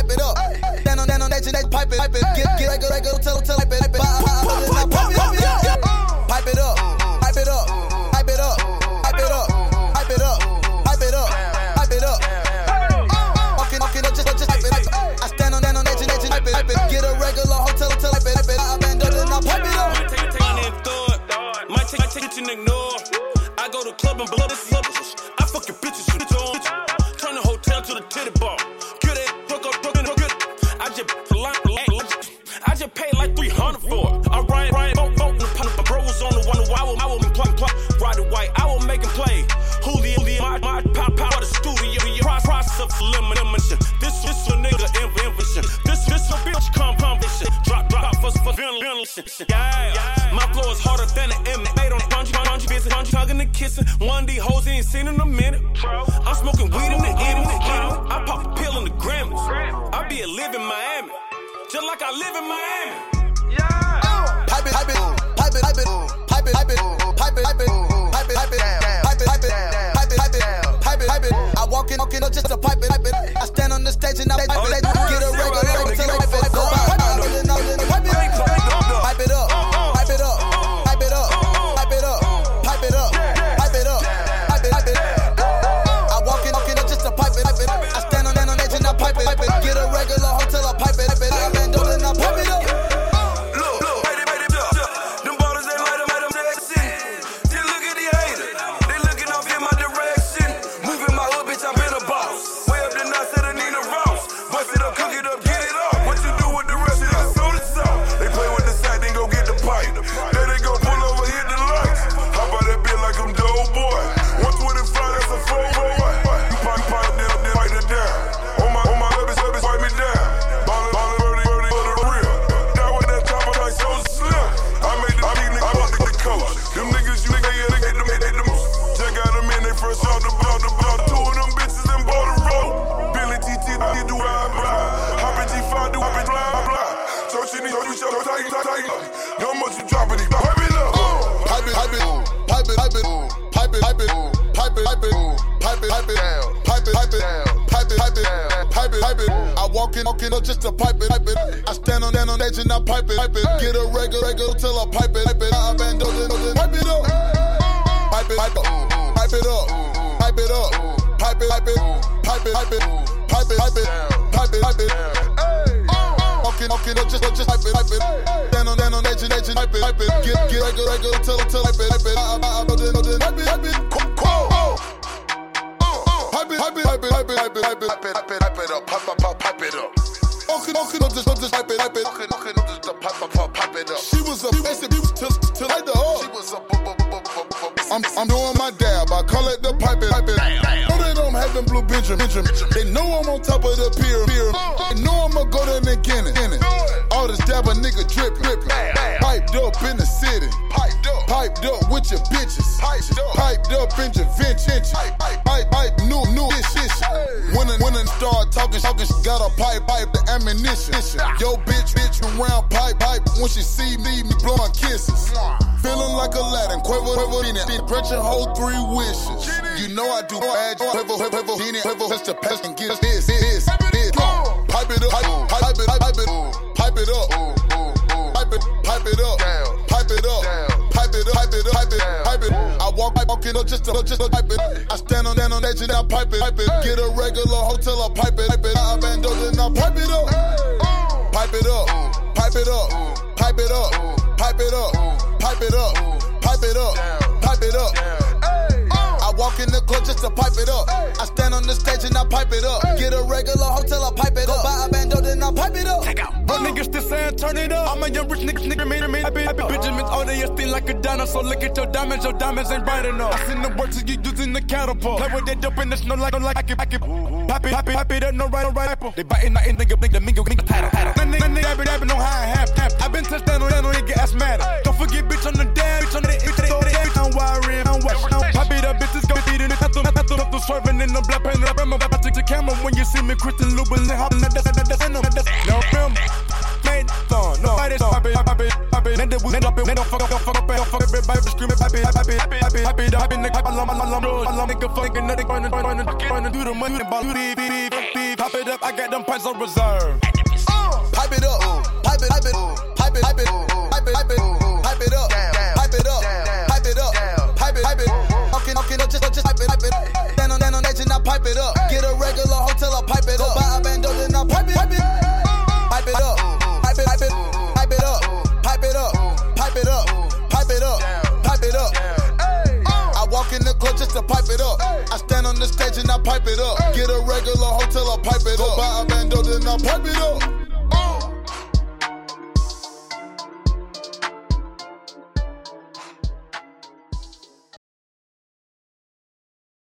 pipe it up. Down on down on that shit, that pipe it, pipe it. Get get like a like a tell it. It up, pipe it up, pipe it up, pipe it up, pipe it up, pipe it up, pipe it up, pipe it up. It, it up, just just pipe it. I stand on down on that shit, that shit, pipe it. Get a regular hotel pipe it, pipe it. I I pipe it up. My ignore. I go to club and blow this up. I fucking bitches, bitch on. Turn the hotel to the titty bar just I just paid like 300 for it. I'm Ryan, Ryan, boat, boat, and the bro was on the one Why I will, I will be plug, plug, ride the white, I will make him play. Julio, Julio, my, my, pop, pop, the studio, your process of elimination. This, this a nigga invention. This, this a bitch competition. Drop, drop, for, for ventilation. Yeah, yeah, my flow is harder than an M. Made on punchy, punchy, busy, punchy, tugging and kissing. One D hoes ain't seen in a minute. I'm smoking weed in the end, the end. I pop a pill in the Grammys. I be a living my just like I live in Miami. Yeah. Pipe it, pipe it, pipe it, pipe it, pipe it, pipe it, pipe it. Walking, walking up just to pipe it, pipe it. Down Pipe hype it I walking off it's just a pipe it I stand on, stand on edge and I pipe it, pipe it. Get a regular, regular till I pipe it, pipe it. I bend over, pipe it up, pipe it, pipe it, pipe it up, pipe it up, pipe it, pipe it, pipe it, pipe it, pipe it, pipe it, pipe it, pipe it. Walking, walking up just, just pipe it, pipe it. Stand on, stand on edge and edge and pipe it, pipe it. Get, get regular, regular till, till pipe it, pipe it. I, I, I, pipe it, Pipe it, pipe it, pipe it, pipe it, pipe it, pipe it, pipe it, pipe it up, pipe, pipe, pipe, pipe it up. Okay, okay, no, just, just pipe it, pipe it. Okay, okay, no, just pipe, pipe, pipe, pipe it up. She was a, she was till, till the up. She was a, I'm, I'm doing my dab. I call it the pipe it, pipe it. Know that I'm having blue Benjamin. They know I'm on top of the pier. They know I'ma go there and get it. All this dab a nigga drip, drip. Piped up in the city. Piped up, piped up with your bitches. Piped up, piped up in your vintage. Pipe, pipe, pipe, new, new ish, ish. When I, when I start talking, talking, she got a pipe, pipe the ammunition. Yo, bitch, bitch, around pipe, pipe. When she see me, me blowing kisses. Feeling like Aladdin, Quavo, Quavo, in it. Gretchen hold three wishes. You know I do bad. Quavo, Quavo, in it. Quavo, touch the pest and get this, this, this. Pipe it up, pipe, pipe it, pipe it, pipe it up. Pipe it, pipe it up, pipe it up. Pipe it up, pipe it up, pipe it, pipe it. I walk, I walk in up just to, just to pipe it. Up. I stand on, stand on edge and I pipe it, pipe it. Get a regular hotel, I pipe it, pipe it. I bend over and I pipe it up. Pipe it up, pipe it up, pipe it up, pipe it up, pipe it up, pipe it up, pipe it up. I walk in the club just to pipe it up. I stand on the stage and I pipe it up. Get a regular hotel, I pipe it up. Go buy a bando, then I pipe it up. But niggas saying turn it up. I'm a young rich nigga, nigga, me, me, happy, happy Benjamins. All are still like a dinosaur. Look at your diamonds, your diamonds ain't bright enough. I seen the work to you using the catapult. Play with that dope in the snow like, like, I can, I can. Happy, happy, happy, that no right, no right apple. They biting, nothing, nigga, nigga, nigga, nigga, title, title. That nigga, nigga, happy, happy, know how I have, have. I been touched down on that, nigga, asthmatic. Don't forget, bitch, on the dad, bitch, on the, bitch, throw the bitch, I'm wiring, I'm watching. Happy, the bitches go feed in the tattoo, tattoo, tattoo, swerving in the black paint, I'm about to take the camera when you see me, Christian Louboutin, hopping, that's, that's, up, don't fuck up, fuck up, fuck up, everybody screaming, happy, happy, happy, happy, happy, happy, nigga, I love, I love, I love, nigga, fucking, nigga, running, running, running, do the money, about, do the, beep, beep, pop it up, I got them pints on reserve. Pipe it up, pipe it, pipe it, pipe it, pipe it, pipe it, pipe it, pipe it up. I stand on the stage and I pipe it up. Get a regular hotel, I pipe it up. Go Buy a bando, then I pipe it up.